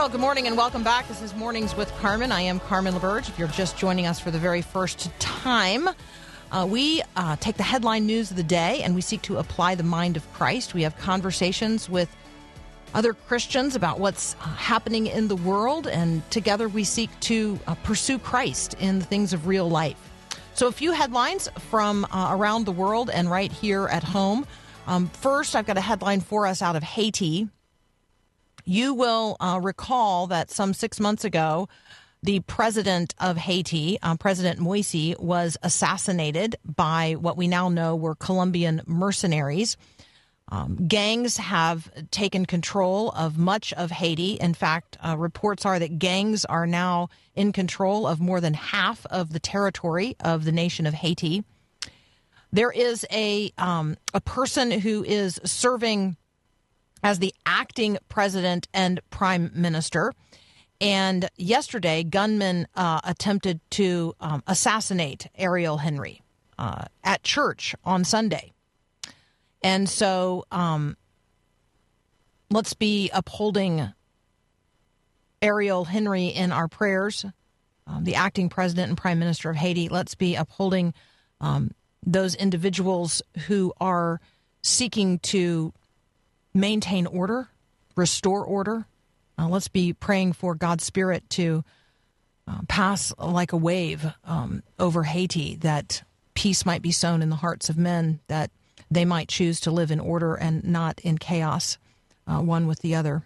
Well, good morning and welcome back. This is Mornings with Carmen. I am Carmen LaBerge. If you're just joining us for the very first time, uh, we uh, take the headline news of the day and we seek to apply the mind of Christ. We have conversations with other Christians about what's uh, happening in the world, and together we seek to uh, pursue Christ in the things of real life. So, a few headlines from uh, around the world and right here at home. Um, first, I've got a headline for us out of Haiti. You will uh, recall that some six months ago, the president of Haiti, uh, President Moise, was assassinated by what we now know were Colombian mercenaries. Um, gangs have taken control of much of Haiti. In fact, uh, reports are that gangs are now in control of more than half of the territory of the nation of Haiti. There is a um, a person who is serving as the acting president and prime minister. And yesterday, gunmen uh, attempted to um, assassinate Ariel Henry uh, at church on Sunday. And so um, let's be upholding Ariel Henry in our prayers, um, the acting president and prime minister of Haiti. Let's be upholding um, those individuals who are seeking to maintain order, restore order. Uh, let's be praying for God's Spirit to uh, pass like a wave um, over Haiti, that peace might be sown in the hearts of men, that they might choose to live in order and not in chaos, uh, one with the other.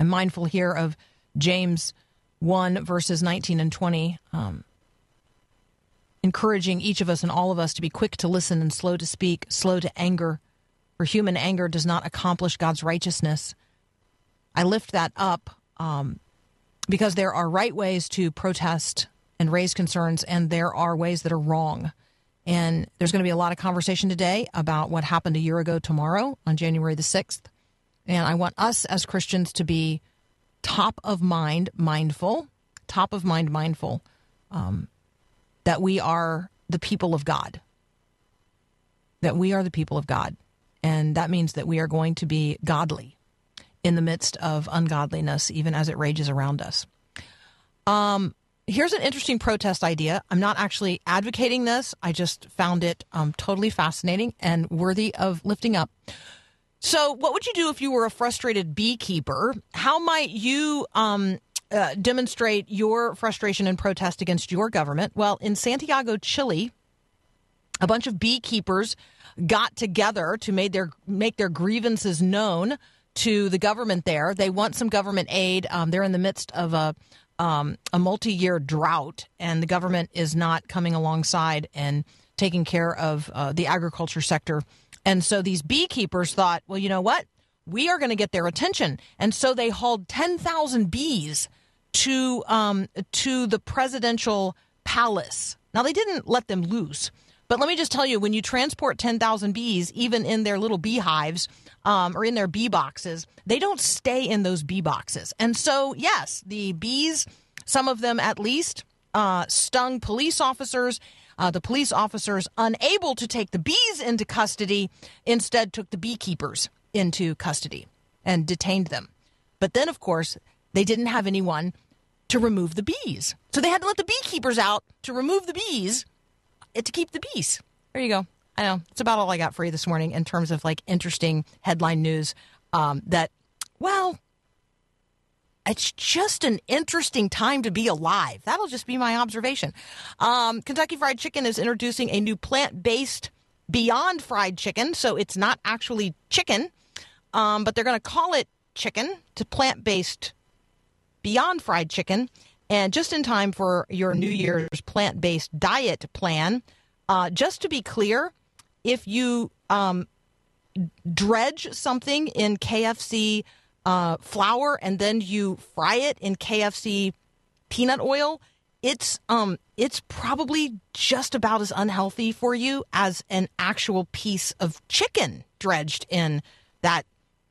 I'm mindful here of James 1, verses 19 and 20. Um, encouraging each of us and all of us to be quick to listen and slow to speak, slow to anger, for human anger does not accomplish God's righteousness. I lift that up um, because there are right ways to protest and raise concerns, and there are ways that are wrong. And there's going to be a lot of conversation today about what happened a year ago tomorrow on January the 6th. And I want us as Christians to be top of mind mindful, top of mind mindful um, that we are the people of God. That we are the people of God. And that means that we are going to be godly in the midst of ungodliness, even as it rages around us. Um, here's an interesting protest idea. I'm not actually advocating this, I just found it um, totally fascinating and worthy of lifting up. So, what would you do if you were a frustrated beekeeper? How might you um, uh, demonstrate your frustration and protest against your government? Well, in Santiago, Chile, a bunch of beekeepers got together to make their make their grievances known to the government there. They want some government aid. Um, they're in the midst of a um, a multi year drought, and the government is not coming alongside and taking care of uh, the agriculture sector. And so these beekeepers thought, well, you know what? We are going to get their attention, and so they hauled ten thousand bees to um, to the presidential palace. Now they didn't let them loose but let me just tell you, when you transport 10,000 bees, even in their little beehives um, or in their bee boxes, they don't stay in those bee boxes. And so, yes, the bees, some of them at least, uh, stung police officers. Uh, the police officers, unable to take the bees into custody, instead took the beekeepers into custody and detained them. But then, of course, they didn't have anyone to remove the bees. So they had to let the beekeepers out to remove the bees to keep the peace. There you go. I know it's about all I got for you this morning in terms of like interesting headline news. Um, that well, it's just an interesting time to be alive. That'll just be my observation. Um, Kentucky Fried Chicken is introducing a new plant based Beyond Fried Chicken, so it's not actually chicken, um, but they're going to call it chicken to plant based Beyond Fried Chicken and just in time for your New Year's plant based diet plan. Uh, just to be clear, if you um, dredge something in KFC uh, flour and then you fry it in KFC peanut oil, it's um it's probably just about as unhealthy for you as an actual piece of chicken dredged in that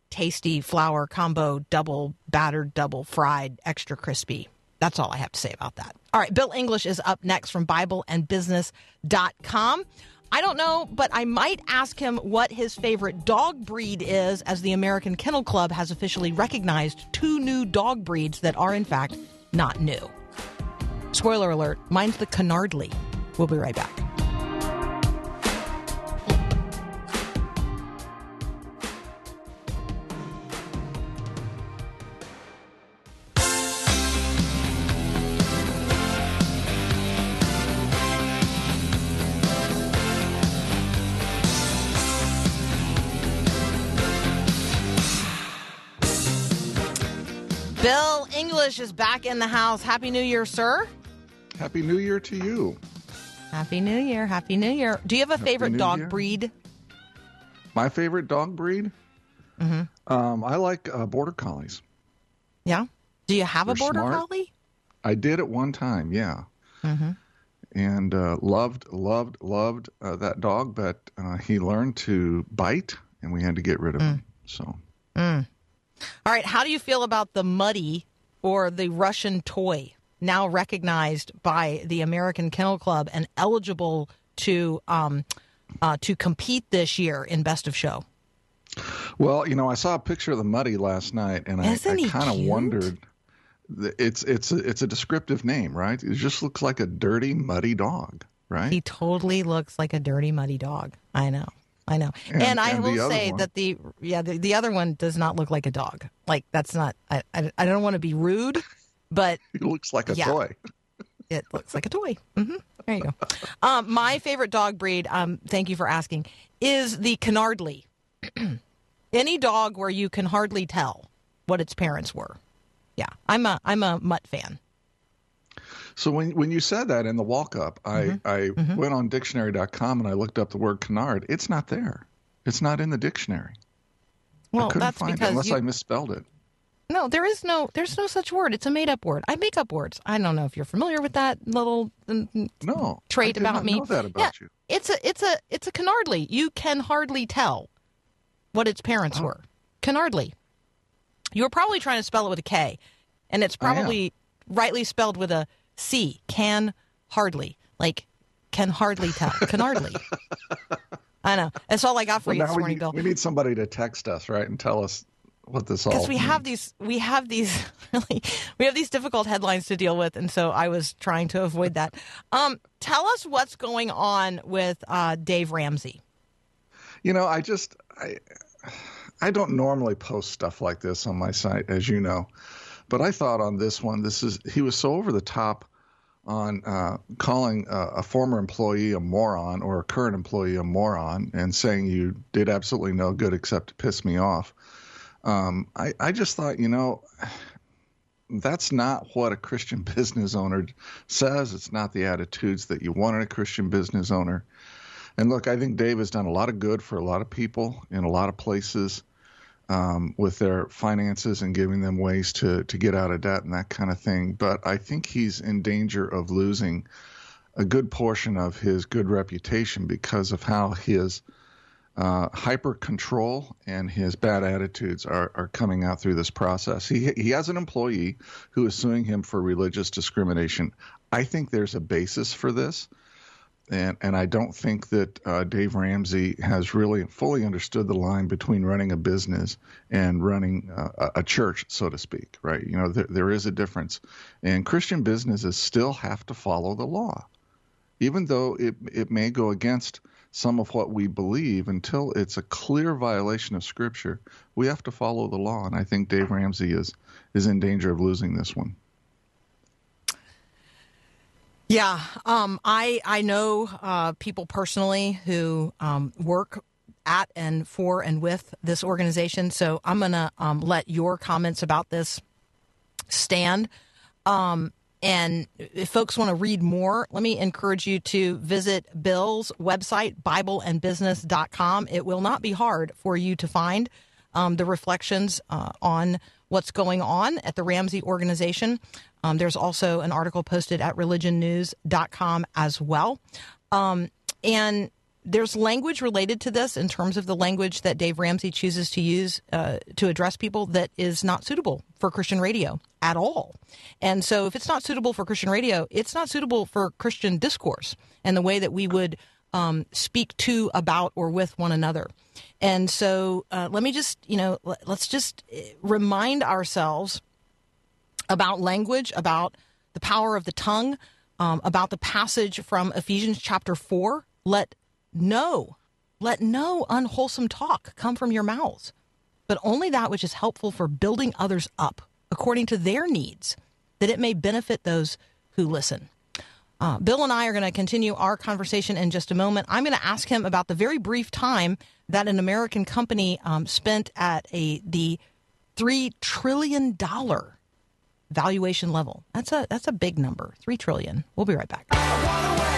tasty flour combo double battered double fried extra crispy that's all i have to say about that all right bill english is up next from bibleandbusiness.com I don't know, but I might ask him what his favorite dog breed is, as the American Kennel Club has officially recognized two new dog breeds that are, in fact, not new. Spoiler alert, mine's the Canardly. We'll be right back. Bill English is back in the house. Happy New Year, sir. Happy New Year to you. Happy New Year. Happy New Year. Do you have a Happy favorite New dog Year. breed? My favorite dog breed? Mm-hmm. Um, I like uh, border collies. Yeah. Do you have a They're border smart. collie? I did at one time, yeah, Mm-hmm. and uh, loved, loved, loved uh, that dog. But uh, he learned to bite, and we had to get rid of Mm. him. So All right. How do you feel about the muddy or the Russian toy now recognized by the American Kennel Club and eligible to um, uh, to compete this year in Best of Show? Well, you know, I saw a picture of the muddy last night, and I, Isn't he I kind of wondered. It's it's a, it's a descriptive name, right? It just looks like a dirty, muddy dog, right? He totally looks like a dirty, muddy dog. I know. I know. And, And- I and will say one- that the yeah the, the other one does not look like a dog. Like that's not. I I, I don't want to be rude, but it looks like a Yeah. toy. it looks like a toy. hmm There you go. Um, my favorite dog breed. Um, thank you for asking. Is the Canardly. Any dog where you can hardly tell what its parents were. Yeah, I'm a I'm a mutt fan. So when when you said that in the walk up, I Mm-hmm. I went on dictionary.com and I looked up the word canard. It's not there. It's not in the dictionary. Well, I couldn't that's find it unless you, I misspelled it. No, there is no there's no such word. It's a made up word. I make up words. I don't know if you're familiar with that little mm, No, trait about me. Know that about yeah, you. It's a it's a it's a canardly. You can hardly tell what its parents Oh. were. Canardly. You were probably trying to spell it with a K, and it's probably rightly spelled with a C. Can hardly like can hardly tell. Can hardly. I know. That's all I got for Well, you this we morning, need, Bill. we need somebody to text us, right, and tell us what this all. because we means. have these we have these really we have these difficult headlines to deal with and so i was trying to avoid that um tell us what's going on with uh dave ramsey You know, I just I I don't normally post stuff like this on my site, as you know, but I thought on this one, this is he was so over the top on uh, calling a, a former employee a moron or a current employee a moron and saying you did absolutely no good except to piss me off. Um, I, I just thought, you know, that's not what a Christian business owner says. It's not the attitudes that you want in a Christian business owner. And look, I think Dave has done a lot of good for a lot of people in a lot of places um, with their finances and giving them ways to, to get out of debt and that kind of thing. But I think he's in danger of losing a good portion of his good reputation because of how his uh, hyper control and his bad attitudes are, are coming out through this process. He, he has an employee who is suing him for religious discrimination. I think there's a basis for this and and I don't think that uh, Dave Ramsey has really fully understood the line between running a business and running uh, a- church, so to speak. Right? You know, there, there is a difference, and Christian businesses still have to follow the law, even though it it may go against some of what we believe. Until it's a clear violation of Scripture, we have to follow the law, and I think Dave Ramsey is is in danger of losing this one. Yeah um i i know uh people personally who um work at and for and with this organization so i'm gonna um let your comments about this stand um and if folks want to read more, let me encourage you to visit Bill's website, BibleandBusiness.com. It will not be hard for you to find um, the reflections uh, on what's going on at the Ramsey organization. Um, there's also an article posted at religionnews.com as well. Um, and there's language related to this in terms of the language that Dave Ramsey chooses to use uh, to address people that is not suitable for Christian radio at all. And so, if it's not suitable for Christian radio, it's not suitable for Christian discourse and the way that we would um, speak to, about, or with one another. And so, uh, let me just, you know, let's just uh, remind ourselves about language, about the power of the tongue, um, about the passage from Ephesians chapter 4. Let no, let no unwholesome talk come from your mouths, but only that which is helpful for building others up according to their needs, that it may benefit those who listen. Uh, Bill and I are going to continue our conversation in just a moment. I'm going to ask him about the very brief time that an American company um, spent at a the three trillion dollar valuation level. That's a that's a big number. Three trillion. We'll be right back.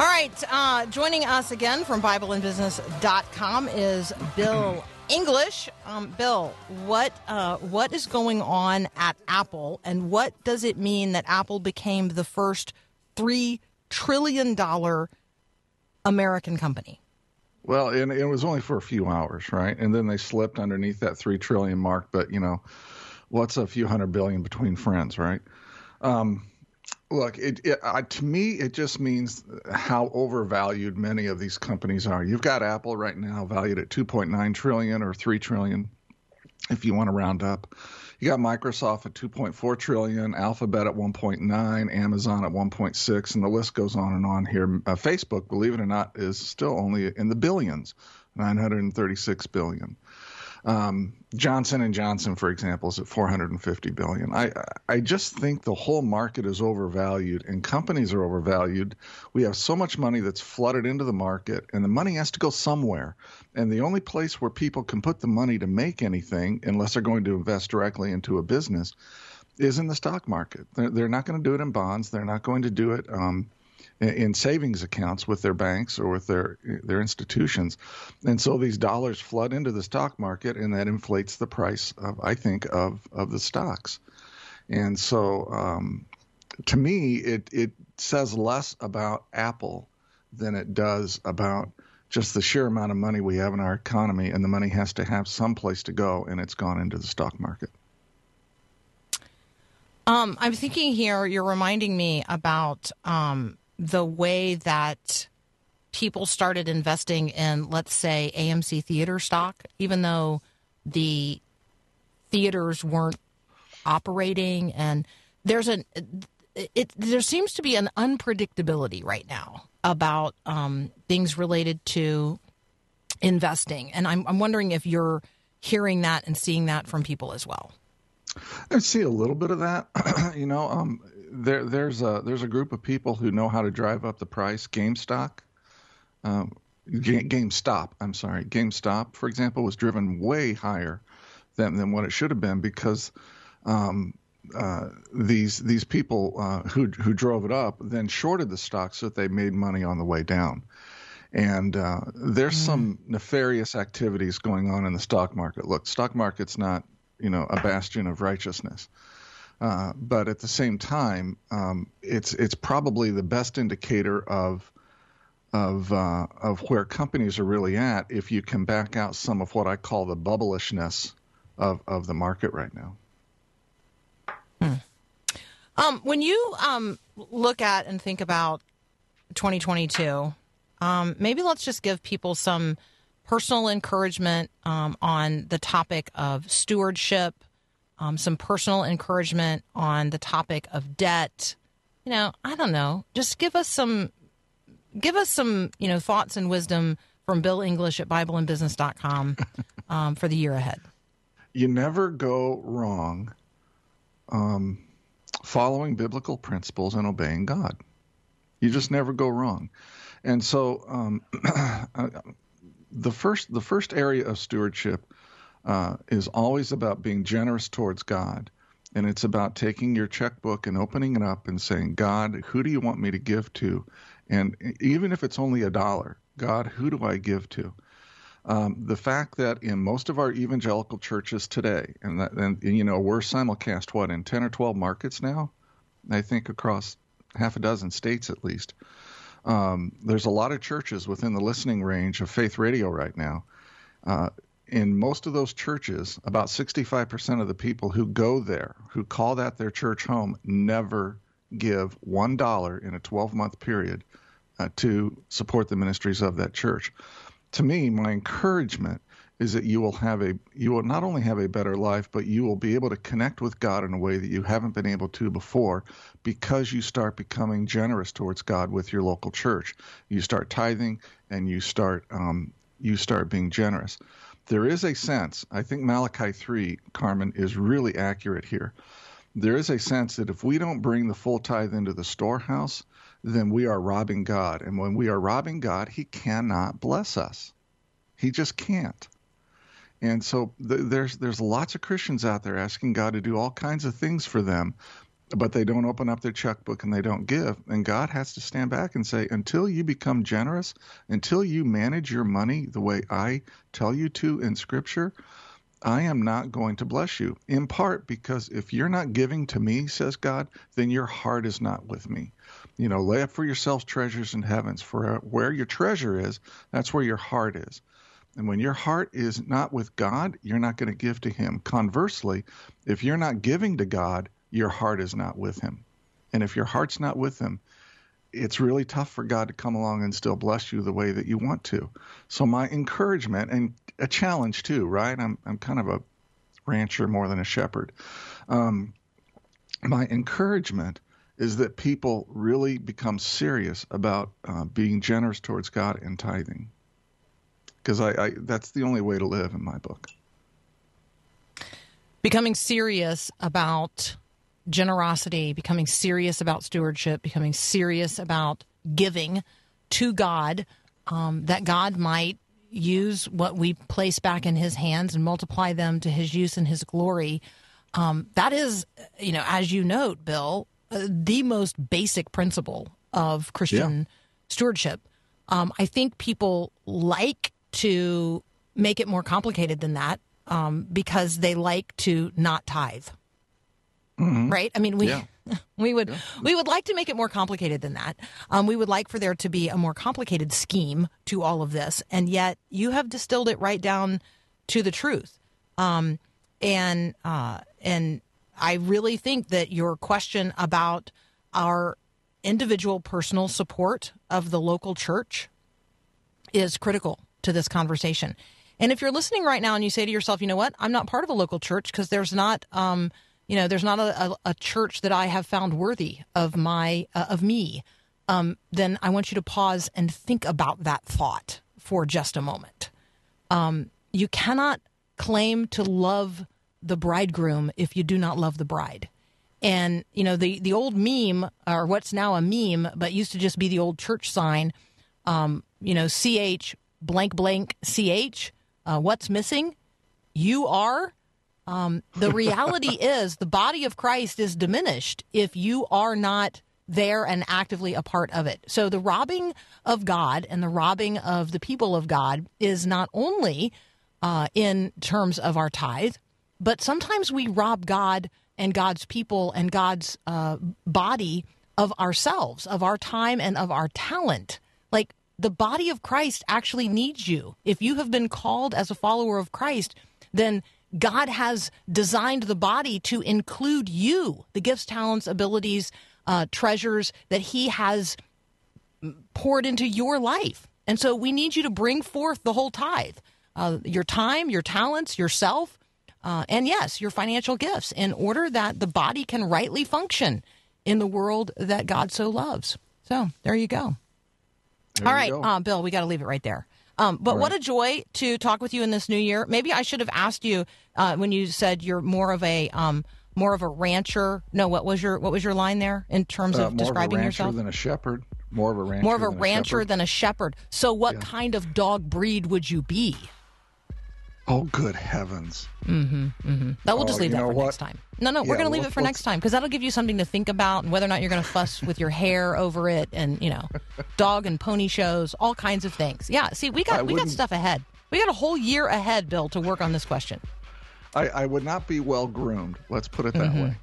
All right, uh, joining us again from BibleandBusiness.com is Bill English. Um, Bill, what uh, what is going on at Apple, and what does it mean that Apple became the first three trillion dollar American company? Well, and it was only for a few hours, right? And then they slipped underneath that three trillion mark. But you know, what's a few hundred billion between friends, right? Um, Look, it, it uh, to me it just means how overvalued many of these companies are. You've got Apple right now valued at 2.9 trillion or 3 trillion if you want to round up. You got Microsoft at 2.4 trillion, Alphabet at 1.9, Amazon at 1.6, and the list goes on and on here. Uh, Facebook, believe it or not, is still only in the billions, 936 billion. Um, Johnson and Johnson, for example, is at 450 billion. I I just think the whole market is overvalued, and companies are overvalued. We have so much money that's flooded into the market, and the money has to go somewhere. And the only place where people can put the money to make anything, unless they're going to invest directly into a business, is in the stock market. They're, they're not going to do it in bonds. They're not going to do it. Um, in savings accounts with their banks or with their their institutions, and so these dollars flood into the stock market, and that inflates the price of I think of of the stocks, and so um, to me it it says less about Apple than it does about just the sheer amount of money we have in our economy, and the money has to have some place to go, and it's gone into the stock market. Um, I'm thinking here. You're reminding me about um, the way that people started investing in, let's say, AMC theater stock, even though the theaters weren't operating, and there's an it, there seems to be an unpredictability right now about um, things related to investing, and I'm, I'm wondering if you're hearing that and seeing that from people as well. I see a little bit of that. you know, um, there there's a there's a group of people who know how to drive up the price. GameStop, um, GameStop. I'm sorry, GameStop, for example, was driven way higher than than what it should have been because um, uh, these these people uh, who who drove it up then shorted the stock so that they made money on the way down. And uh, there's mm. some nefarious activities going on in the stock market. Look, stock market's not you know a bastion of righteousness. Uh, but at the same time, um, it's it's probably the best indicator of of uh, of where companies are really at if you can back out some of what I call the bubblishness of of the market right now. Hmm. Um, when you um, look at and think about 2022, um, maybe let's just give people some personal encouragement um, on the topic of stewardship um, some personal encouragement on the topic of debt. You know, I don't know. Just give us some, give us some, you know, thoughts and wisdom from Bill English at BibleandBusiness.com um, for the year ahead. You never go wrong um, following biblical principles and obeying God. You just never go wrong. And so, um, the first the first area of stewardship uh, is always about being generous towards God, and it's about taking your checkbook and opening it up and saying, God, who do you want me to give to? And even if it's only a dollar, God, who do I give to? Um, the fact that in most of our evangelical churches today, and, that, and, you know we're simulcast what in ten or twelve markets now, I think across half a dozen states at least. Um, there's a lot of churches within the listening range of Faith Radio right now. Uh, in most of those churches, about 65% of the people who go there, who call that their church home, never give $1 in a 12 month period uh, to support the ministries of that church. To me, my encouragement is that you will have a you will not only have a better life but you will be able to connect with God in a way that you haven't been able to before because you start becoming generous towards God with your local church you start tithing and you start um, you start being generous there is a sense I think Malachi 3 Carmen is really accurate here. There is a sense that if we don't bring the full tithe into the storehouse then we are robbing God. And when we are robbing God he cannot bless us. He just can't. And so th- there's there's lots of Christians out there asking God to do all kinds of things for them, but they don't open up their checkbook and they don't give. And God has to stand back and say, until you become generous, until you manage your money the way I tell you to in Scripture, I am not going to bless you. In part because if you're not giving to me, says God, then your heart is not with me. You know, lay up for yourselves treasures in heavens, for uh, where your treasure is, that's where your heart is. And when your heart is not with God, you're not going to give to Him. Conversely, if you're not giving to God, your heart is not with Him. And if your heart's not with Him, it's really tough for God to come along and still bless you the way that you want to. So my encouragement and a challenge too, right? I'm I'm kind of a rancher more than a shepherd. Um, my encouragement is that people really become serious about uh, being generous towards God and tithing because I, I that's the only way to live in my book. Becoming serious about generosity, becoming serious about stewardship, becoming serious about giving to God, um, that God might use what we place back in His hands and multiply them to His use and His glory. Um, that is, you know, as you note, Bill, uh, the most basic principle of Christian yeah. stewardship. Um, I think people like to make it more complicated than that um, because they like to not tithe. Mm-hmm. Right? I mean, we. Yeah. We would yeah. we would like to make it more complicated than that. Um, we would like for there to be a more complicated scheme to all of this, and yet you have distilled it right down to the truth. Um, and uh, and I really think that your question about our individual personal support of the local church is critical to this conversation. And if you're listening right now and you say to yourself, you know what, I'm not part of a local church because there's not, um, you know, there's not a, a, a, church that I have found worthy of my uh, of me, um, then I want you to pause and think about that thought for just a moment. Um, you cannot claim to love the bridegroom if you do not love the bride. And you know the the old meme, or what's now a meme, but used to just be the old church sign. Um, you know, ch blank blank ch. Uh, what's missing? You are. Um, the reality is the body of Christ is diminished if you are not there and actively a part of it. So the robbing of God and the robbing of the people of God is not only uh, in terms of our tithe, but sometimes we rob God and God's people and God's uh, body of ourselves, of our time and of our talent. Like the body of Christ actually needs you. If you have been called as a follower of Christ, then God has designed the body to include you, the gifts, talents, abilities, uh, treasures that He has poured into your life. And so we need you to bring forth the whole tithe uh, your time, your talents, yourself, uh, and yes, your financial gifts in order that the body can rightly function in the world that God so loves. So there you go. There All right, uh, Bill, we got to leave it right there. Um, but right. what a joy to talk with you in this new year. Maybe I should have asked you uh, when you said you're more of a um, more of a rancher. No, what was your what was your line there in terms Uh, of describing of a rancher yourself? than a shepherd. More of a rancher. more of a than rancher shepherd. than a shepherd. So, what Yeah. kind of dog breed would you be? Oh, good heavens! Mm-hmm, mm-hmm. No, we'll just Oh, leave that for what? next time. No, no, we're going to leave it for next time because that'll give you something to think about and whether or not you're going to fuss with your hair over it and, you know, dog and pony shows, all kinds of things. Yeah, see, we I got we got stuff ahead. We got a whole year ahead, Bill, to work on this question. I, I would not be well groomed. Let's put it that mm-hmm. way.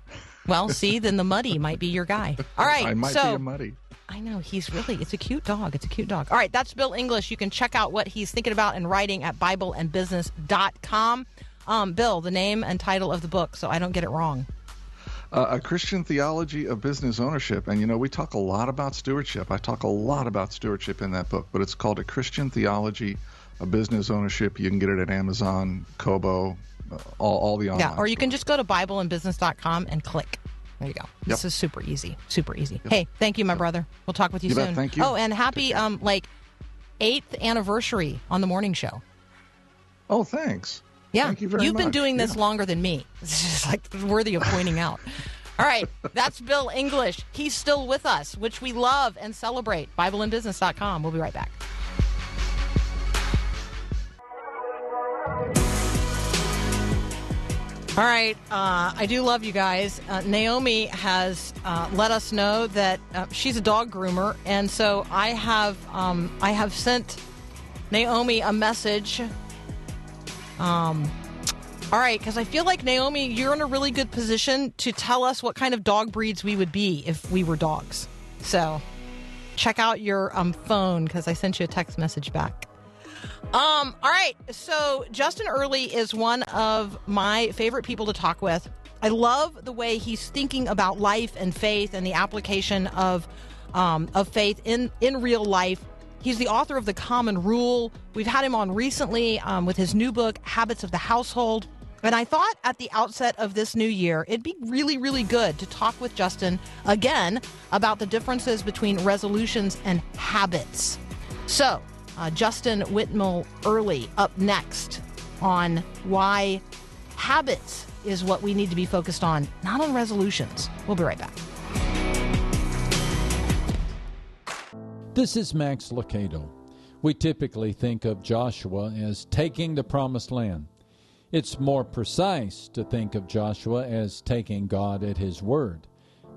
Well, see, then the muddy might be your guy. All right, I might so be a muddy. I know he's really it's a cute dog. It's a cute dog. All right, that's Bill English. You can check out what he's thinking about and writing at bibleandbusiness.com. Um, Bill, the name and title of the book, so I don't get it wrong. Uh, a Christian theology of business ownership. And you know, we talk a lot about stewardship. I talk a lot about stewardship in that book, but it's called A Christian Theology of Business Ownership. You can get it at Amazon, Kobo, uh, all, all the online. Yeah, or you can just go to bibleandbusiness.com and click. There you go. This is super easy. Super easy. Hey, thank you, my brother. We'll talk with you, You bet. soon. Thank you. Oh, and happy um like eighth anniversary on the morning show. Oh, thanks. Yeah, Thank you very have been doing this Yeah. longer than me. It's just like worthy of pointing out. All right, that's Bill English. He's still with us, which we love and celebrate. BibleandBusiness.com. We'll be right back. All right, uh, I do love you guys. Uh, Naomi has uh, let us know that uh, she's a dog groomer, and so I have um, I have sent Naomi a message Um, all right, because I feel like Naomi, you're in a really good position to tell us what kind of dog breeds we would be if we were dogs. So check out your um, phone because I sent you a text message back. Um, all right, so Justin Earley is one of my favorite people to talk with. I love the way he's thinking about life and faith and the application of um, of faith in in real life. He's the author of The Common Rule. We've had him on recently um, with his new book, Habits of the Household. And I thought at the outset of this new year, it'd be really, really good to talk with Justin again about the differences between resolutions and habits. So, uh, Justin Whitmel Earley up next on why habits is what we need to be focused on, not on resolutions. We'll be right back. This is Max Lucado. We typically think of Joshua as taking the promised land. It's more precise to think of Joshua as taking God at his word.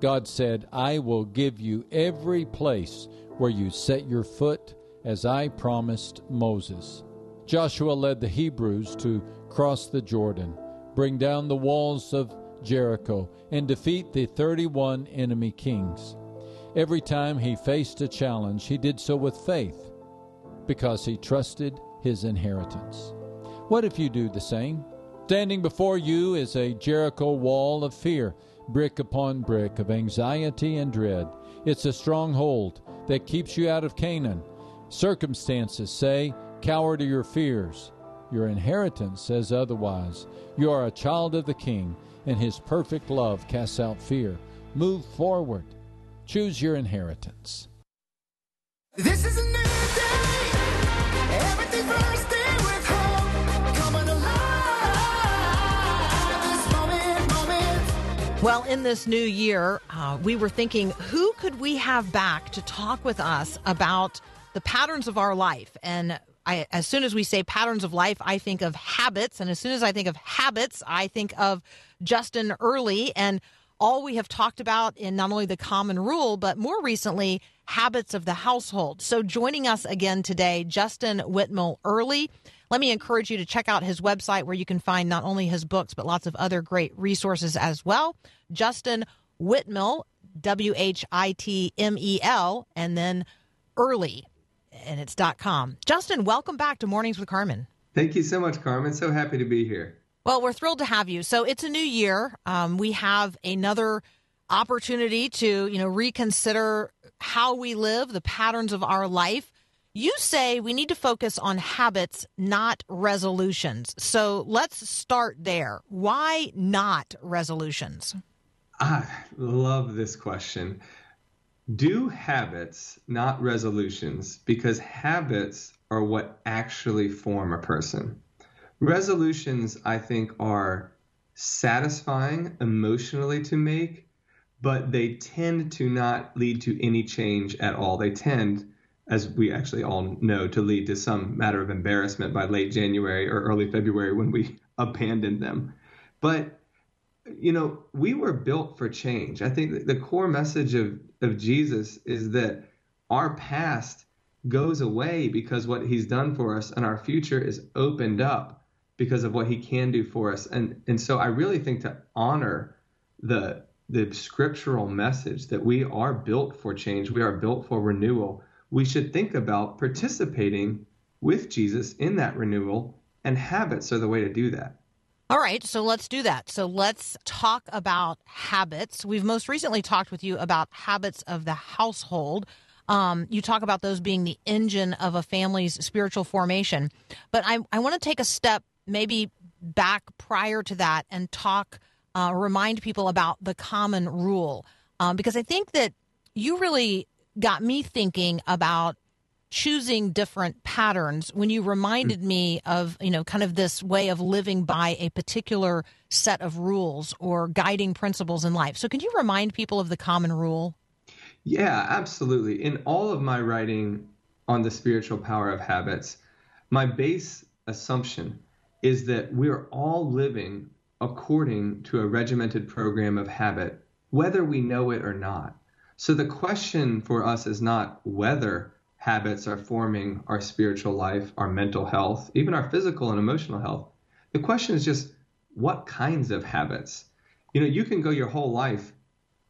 God said, I will give you every place where you set your foot, as I promised Moses. Joshua led the Hebrews to cross the Jordan, bring down the walls of Jericho, and defeat the 31 enemy kings. Every time he faced a challenge, he did so with faith because he trusted his inheritance. What if you do the same? Standing before you is a Jericho wall of fear, brick upon brick of anxiety and dread. It's a stronghold that keeps you out of Canaan. Circumstances say, Cower to your fears. Your inheritance says otherwise. You are a child of the King, and his perfect love casts out fear. Move forward. Choose your inheritance. This is a new day. Everything's bursting with hope. Coming alive. This moment, moment. Well, in this new year, uh, we were thinking who could we have back to talk with us about the patterns of our life? And I, as soon as we say patterns of life, I think of habits. And as soon as I think of habits, I think of Justin Earley and all we have talked about in not only the common rule, but more recently, habits of the household. So joining us again today, Justin Whitmel Earley. Let me encourage you to check out his website where you can find not only his books, but lots of other great resources as well. Justin Whitmel, W H I T M E L, and then Earley, and it's dot com. Justin, welcome back to Mornings with Carmen. Thank you so much, Carmen. So happy to be here. Well, we're thrilled to have you. So it's a new year. Um, we have another opportunity to, you know, reconsider how we live, the patterns of our life. You say we need to focus on habits, not resolutions. So let's start there. Why not resolutions? I love this question. Do habits, not resolutions, because habits are what actually form a person. Resolutions, I think, are satisfying emotionally to make, but they tend to not lead to any change at all. They tend, as we actually all know, to lead to some matter of embarrassment by late January or early February when we abandon them. But you know, we were built for change. I think the core message of, of Jesus is that our past goes away because what he's done for us and our future is opened up because of what he can do for us. And and so I really think to honor the the scriptural message that we are built for change, we are built for renewal. We should think about participating with Jesus in that renewal and habits are the way to do that. All right, so let's do that. So let's talk about habits. We've most recently talked with you about habits of the household. Um, you talk about those being the engine of a family's spiritual formation. But I, I want to take a step maybe back prior to that and talk, uh, remind people about the common rule. Um, because I think that you really got me thinking about choosing different patterns. When you reminded me of you know kind of this way of living by a particular set of rules or guiding principles in life. So can you remind people of the common rule? Yeah absolutely. In all of my writing on the spiritual power of habits my base assumption is that we're all living according to a regimented program of habit whether we know it or not. So the question for us is not whether habits are forming our spiritual life, our mental health, even our physical and emotional health. The question is just what kinds of habits? You know, you can go your whole life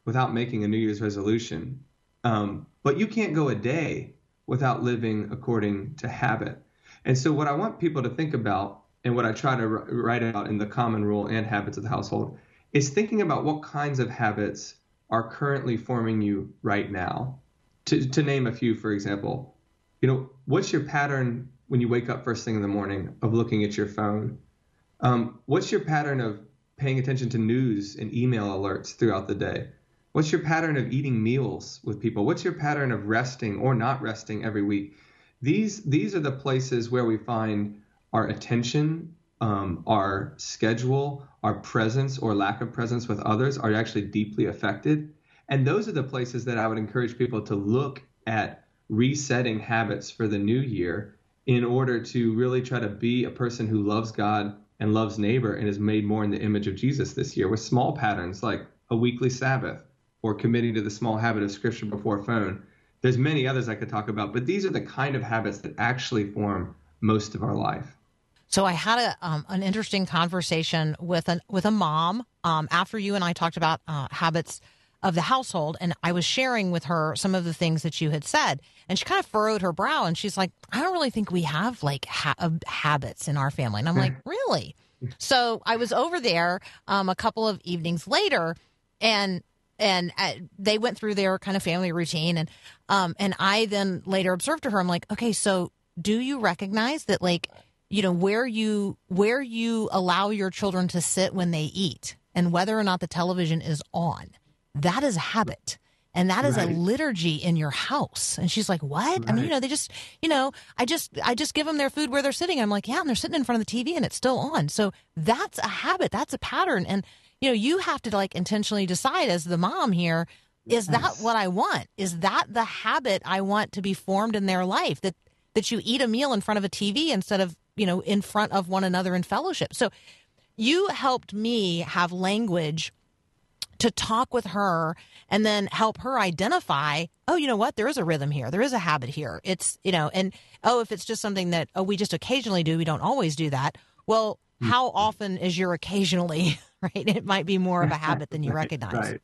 without making a New Year's resolution, um, but you can't go a day without living according to habit. And so, what I want people to think about, and what I try to write about in the common rule and habits of the household, is thinking about what kinds of habits are currently forming you right now to, to name a few, for example, you know, what's your pattern when you wake up first thing in the morning of looking at your phone? Um, what's your pattern of paying attention to news and email alerts throughout the day? What's your pattern of eating meals with people? What's your pattern of resting or not resting every week? These these are the places where we find our attention, um, our schedule, our presence or lack of presence with others are actually deeply affected. And those are the places that I would encourage people to look at resetting habits for the new year in order to really try to be a person who loves God and loves neighbor and is made more in the image of Jesus this year with small patterns like a weekly Sabbath or committing to the small habit of scripture before phone. There's many others I could talk about, but these are the kind of habits that actually form most of our life. So I had a, um, an interesting conversation with an with a mom um, after you and I talked about uh, habits of the household. And I was sharing with her some of the things that you had said. And she kind of furrowed her brow and she's like, I don't really think we have like ha- uh, habits in our family. And I'm like, really? So I was over there um, a couple of evenings later and and uh, they went through their kind of family routine and um and I then later observed to her I'm like okay so do you recognize that like you know where you where you allow your children to sit when they eat and whether or not the television is on that is a habit. And that is right. a liturgy in your house. And she's like what? Right. i mean you know they just you know i just i just give them their food where they're sitting. I'm like yeah and they're sitting in front of the tv and it's still on. So that's a habit. That's a pattern. And you know you have to like intentionally decide as the mom here is yes. that what i want? Is that the habit i want to be formed in their life? That that you eat a meal in front of a tv instead of you know in front of one another in fellowship. So you helped me have language to talk with her and then help her identify, oh, you know what? There is a rhythm here. There is a habit here. It's, you know, and oh, if it's just something that, oh, we just occasionally do, we don't always do that. Well, hmm. how often is your occasionally, right? It might be more of a habit than you right, recognize. Right.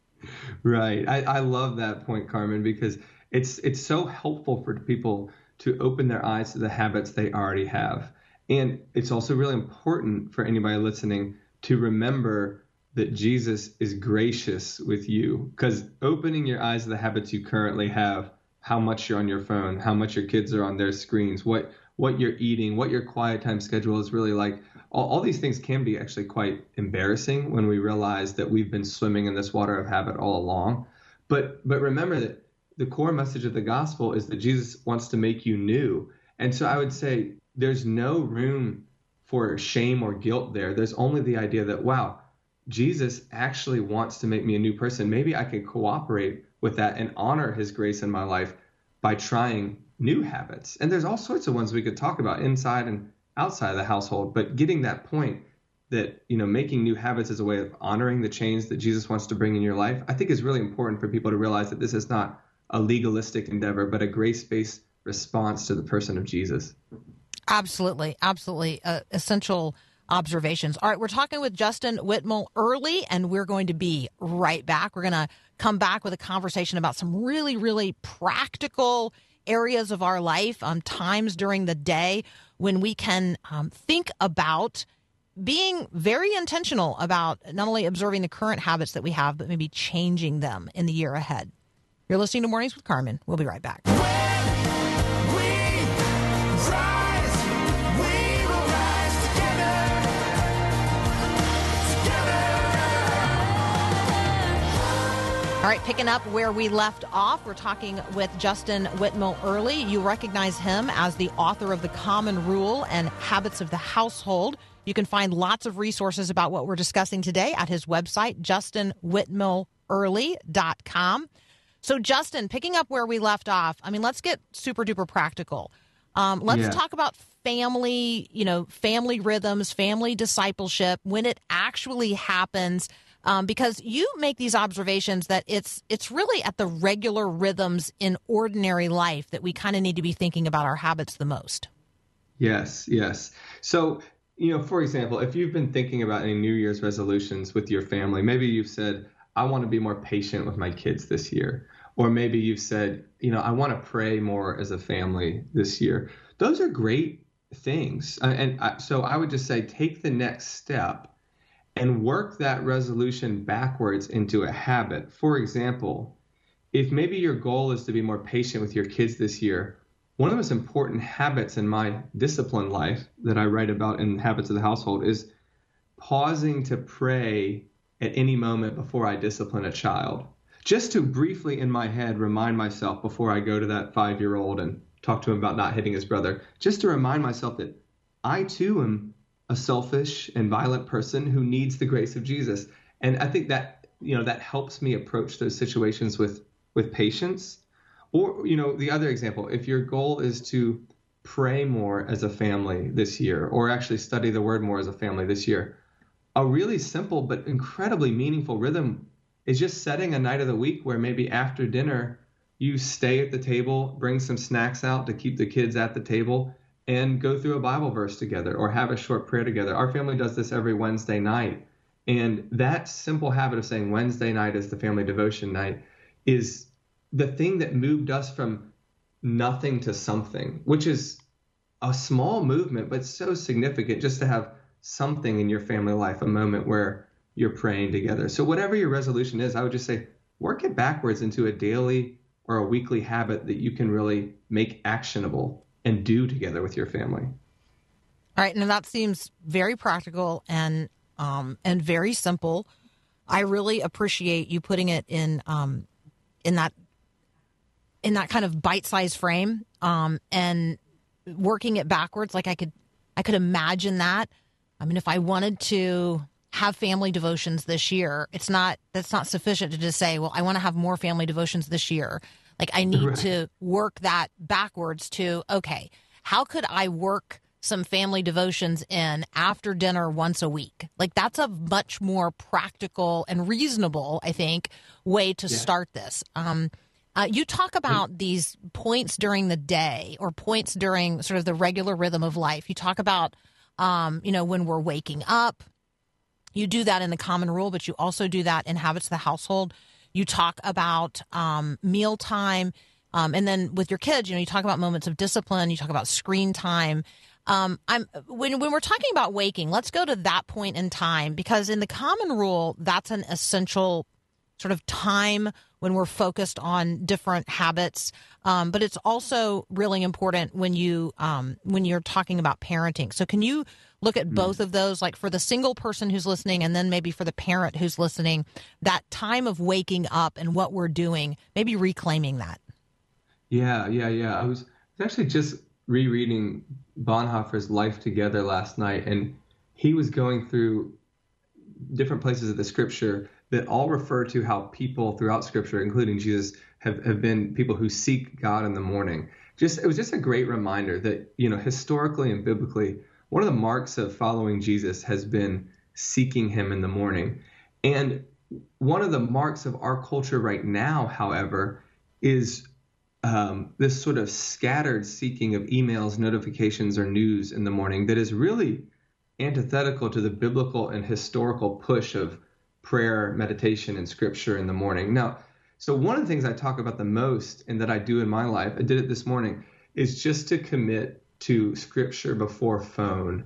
Right. I, I love that point, Carmen, because it's it's so helpful for people to open their eyes to the habits they already have. And it's also really important for anybody listening to remember that Jesus is gracious with you because opening your eyes to the habits you currently have, how much you're on your phone, how much your kids are on their screens, what what you're eating, what your quiet time schedule is really like. All, all these things can be actually quite embarrassing when we realize that we've been swimming in this water of habit all along. But but remember that the core message of the gospel is that Jesus wants to make you new. And so I would say there's no room for shame or guilt there. There's only the idea that wow, Jesus actually wants to make me a new person. Maybe I can cooperate with that and honor his grace in my life by trying new habits. And there's all sorts of ones we could talk about inside and outside of the household, but getting that point that, you know, making new habits is a way of honoring the change that Jesus wants to bring in your life, I think is really important for people to realize that this is not a legalistic endeavor, but a grace-based response to the person of Jesus. Absolutely, absolutely uh, essential observations. All right, we're talking with Justin Whitmel Earley, and we're going to be right back. We're going to come back with a conversation about some really, really practical areas of our life, um, times during the day when we can um, think about being very intentional about not only observing the current habits that we have, but maybe changing them in the year ahead. You're listening to Mornings with Carmen. We'll be right back. All right, picking up where we left off, we're talking with Justin Whitmel Earley. You recognize him as the author of The Common Rule and Habits of the Household. You can find lots of resources about what we're discussing today at his website, justinwhitmelearley.com. So, Justin, picking up where we left off, I mean, let's get super duper practical. Um, let's Yeah. talk about family, you know, family rhythms, family discipleship, when it actually happens. Um, because you make these observations that it's it's really at the regular rhythms in ordinary life that we kind of need to be thinking about our habits the most. Yes, yes. So, you know, for example, if you've been thinking about any New Year's resolutions with your family, maybe you've said, I want to be more patient with my kids this year. Or maybe you've said, you know, I want to pray more as a family this year. Those are great things. Uh, And so I would just say, take the next step and work that resolution backwards into a habit. For example, if maybe your goal is to be more patient with your kids this year, one of the most important habits in my discipline life that I write about in Habits of the Household is pausing to pray at any moment before I discipline a child. Just to briefly in my head remind myself before I go to that five year old and talk to him about not hitting his brother, just to remind myself that I too am a selfish and violent person who needs the grace of Jesus. And I think that, you know, that helps me approach those situations with with patience. Or, you know, the other example, if your goal is to pray more as a family this year, or actually study the word more as a family this year, a really simple but incredibly meaningful rhythm is just setting a night of the week where maybe after dinner you stay at the table, bring some snacks out to keep the kids at the table, and go through a Bible verse together or have a short prayer together. Our family does this every Wednesday night. And that simple habit of saying Wednesday night is the family devotion night is the thing that moved us from nothing to something, which is a small movement, but so significant just to have something in your family life, a moment where you're praying together. So, whatever your resolution is, I would just say work it backwards into a daily or a weekly habit that you can really make actionable and do together with your family. All right, now that seems very practical and um, and very simple. I really appreciate you putting it in um, in that in that kind of bite-sized frame um, and working it backwards. Like I could I could imagine that. I mean, if I wanted to have family devotions this year, it's not that's not sufficient to just say, well, I want to have more family devotions this year. Like I need Right. to work that backwards to okay, how could I work some family devotions in after dinner once a week? Like that's a much more practical and reasonable, I think, way to start this. Um, uh, you talk about these points during the day or points during sort of the regular rhythm of life. You talk about, um, you know, when we're waking up. You do that in the common rule, but you also do that in habits of the household. You talk about um, mealtime. Um, and then with your kids, you know, you talk about moments of discipline. You talk about screen time. Um, I'm when when we're talking about waking, let's go to that point in time because in the common rule, that's an essential sort of time when we're focused on different habits. Um, but it's also really important when you um, when you're talking about parenting. So can you look at both of those, like for the single person who's listening, and then maybe for the parent who's listening, that time of waking up and what we're doing, maybe reclaiming that. Yeah, yeah, yeah. I was, I was actually just rereading Bonhoeffer's Life Together last night, and he was going through different places of the scripture that all refer to how people throughout scripture, including Jesus, have, have been people who seek God in the morning. Just it was just a great reminder that, you know, historically and biblically, one of the marks of following Jesus has been seeking him in the morning. And one of the marks of our culture right now, however, is um, this sort of scattered seeking of emails, notifications, or news in the morning that is really antithetical to the biblical and historical push of prayer, meditation, and scripture in the morning. Now, so one of the things I talk about the most and that I do in my life, I did it this morning, is just to commit to scripture before phone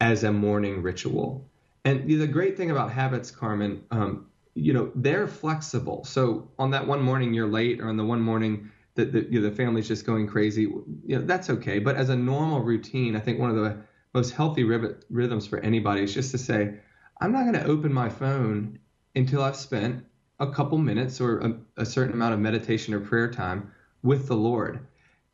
as a morning ritual. And the great thing about habits, Carmen, um, you know, they're flexible. So on that one morning you're late, or on the one morning that the, you know, the family's just going crazy, you know, that's okay. But as a normal routine, I think one of the most healthy rhythms for anybody is just to say, I'm not going to open my phone until I've spent a couple minutes or a, a, certain amount of meditation or prayer time with the Lord.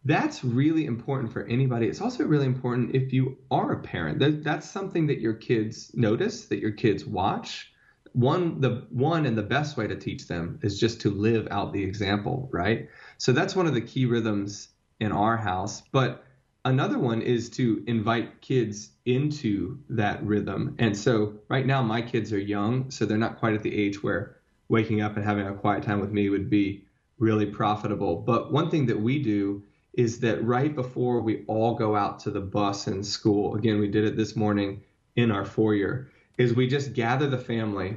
That's really important for anybody. It's also really important if you are a parent. That, that's something that your kids notice, that your kids watch. One, the one and the best way to teach them is just to live out the example, right? So that's one of the key rhythms in our house. But another one is to invite kids into that rhythm. And so right now my kids are young, so they're not quite at the age where waking up and having a quiet time with me would be really profitable. But one thing that we do is that right before we all go out to the bus in school, again, we did it this morning in our foyer, is we just gather the family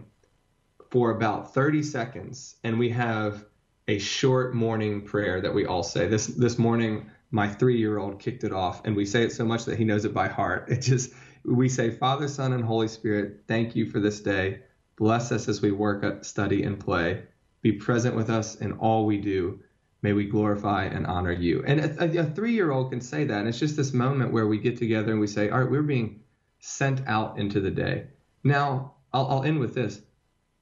for about 30 seconds and we have a short morning prayer that we all say. This this morning my three year old kicked it off, and we say it so much that he knows it by heart. It just, we say, Father, Son, and Holy Spirit, thank you for this day. Bless us as we work, uh, study, and play. Be present with us in all we do. May we glorify and honor you. And a, a three year old can say that. And it's just this moment where we get together and we say, All right, we're being sent out into the day. Now, I'll, I'll end with this.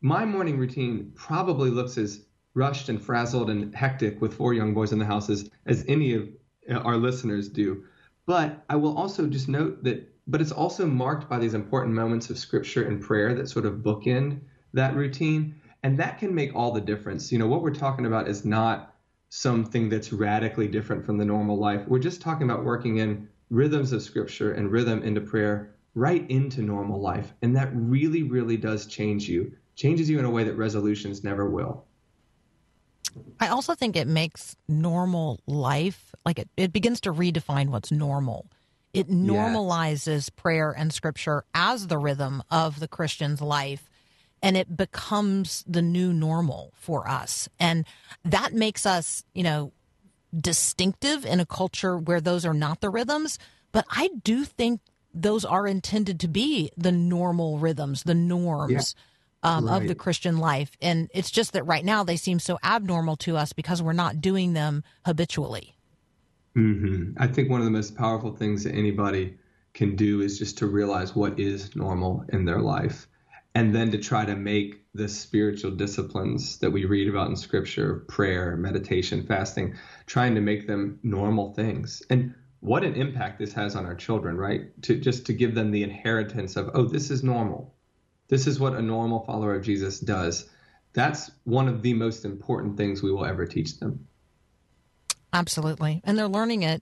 My morning routine probably looks as rushed and frazzled and hectic with four young boys in the house as, as any of our listeners do. But I will also just note that, but it's also marked by these important moments of scripture and prayer that sort of bookend that routine. And that can make all the difference. You know, what we're talking about is not something that's radically different from the normal life. We're just talking about working in rhythms of scripture and rhythm into prayer right into normal life. And that really, really does change you, changes you in a way that resolutions never will. I also think it makes normal life like it, it begins to redefine what's normal. It normalizes prayer and scripture as the rhythm of the Christian's life and it becomes the new normal for us. And that makes us, you know, distinctive in a culture where those are not the rhythms. But I do think those are intended to be the normal rhythms, the norms. Yeah um, right. of the Christian life. And it's just that right now they seem so abnormal to us because we're not doing them habitually. Mm-hmm. I think one of the most powerful things that anybody can do is just to realize what is normal in their life and then to try to make the spiritual disciplines that we read about in scripture prayer meditation fasting trying to make them normal things and what an impact this has on our children right to just to give them the inheritance of oh this is normal this is what a normal follower of Jesus does. That's one of the most important things we will ever teach them. Absolutely. And they're learning it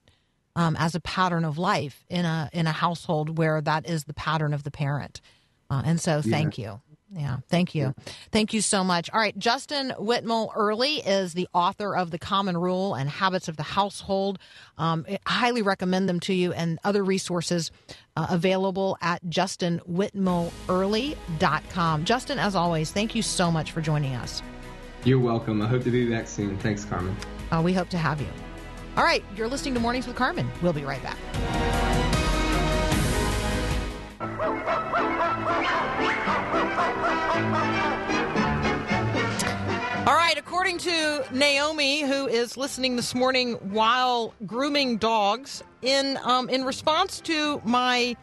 um, as a pattern of life in a in a household where that is the pattern of the parent. Uh, and so, thank yeah. you. Yeah, thank you. Thank you so much. All right, Justin Whitmel Earley is the author of The Common Rule and Habits of the Household. Um, I highly recommend them to you and other resources uh, available at justinwhitmelearley.com. Justin, as always, thank you so much for joining us. You're welcome. I hope to be back soon. Thanks, Carmen. Uh, we hope to have you. All right, you're listening to Mornings with Carmen. We'll be right back. All right, according to Naomi, who is listening this morning while grooming dogs, in um, in response to my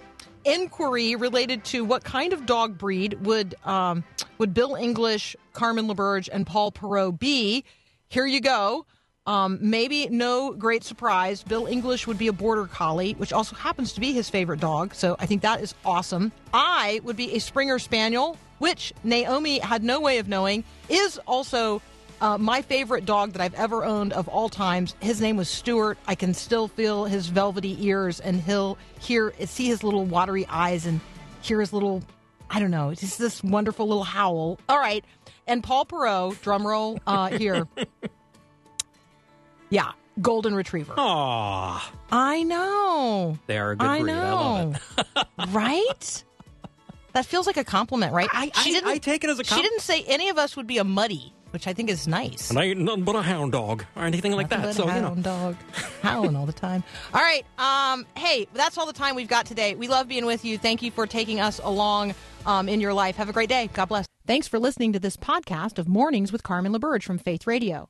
inquiry related to what kind of dog breed would um, would Bill English, Carmen LaBerge, and Paul Perot be, here you go. Um, maybe no great surprise. Bill English would be a border collie, which also happens to be his favorite dog. So I think that is awesome. I would be a Springer Spaniel, which Naomi had no way of knowing is also uh, my favorite dog that I've ever owned of all times. His name was Stuart. I can still feel his velvety ears, and he'll hear, see his little watery eyes, and hear his little, I don't know, just this wonderful little howl. All right, and Paul Perot, drum roll uh, here. yeah, golden retriever. Aw, I know. they are a good I breed. I love it. right? That feels like a compliment, right? I- I- I take it as a She didn't say any of us would be a muddy, which I think is nice. And I ain't nothing but a hound dog or anything like Nothing that. but So a you know, hound dog howling all the time. All right. Um, hey, that's all the time we've got today. We love being with you. Thank you for taking us along um, in your life. Have a great day. God bless. Thanks for listening to this podcast of Mornings with Carmen LaBerge from Faith Radio.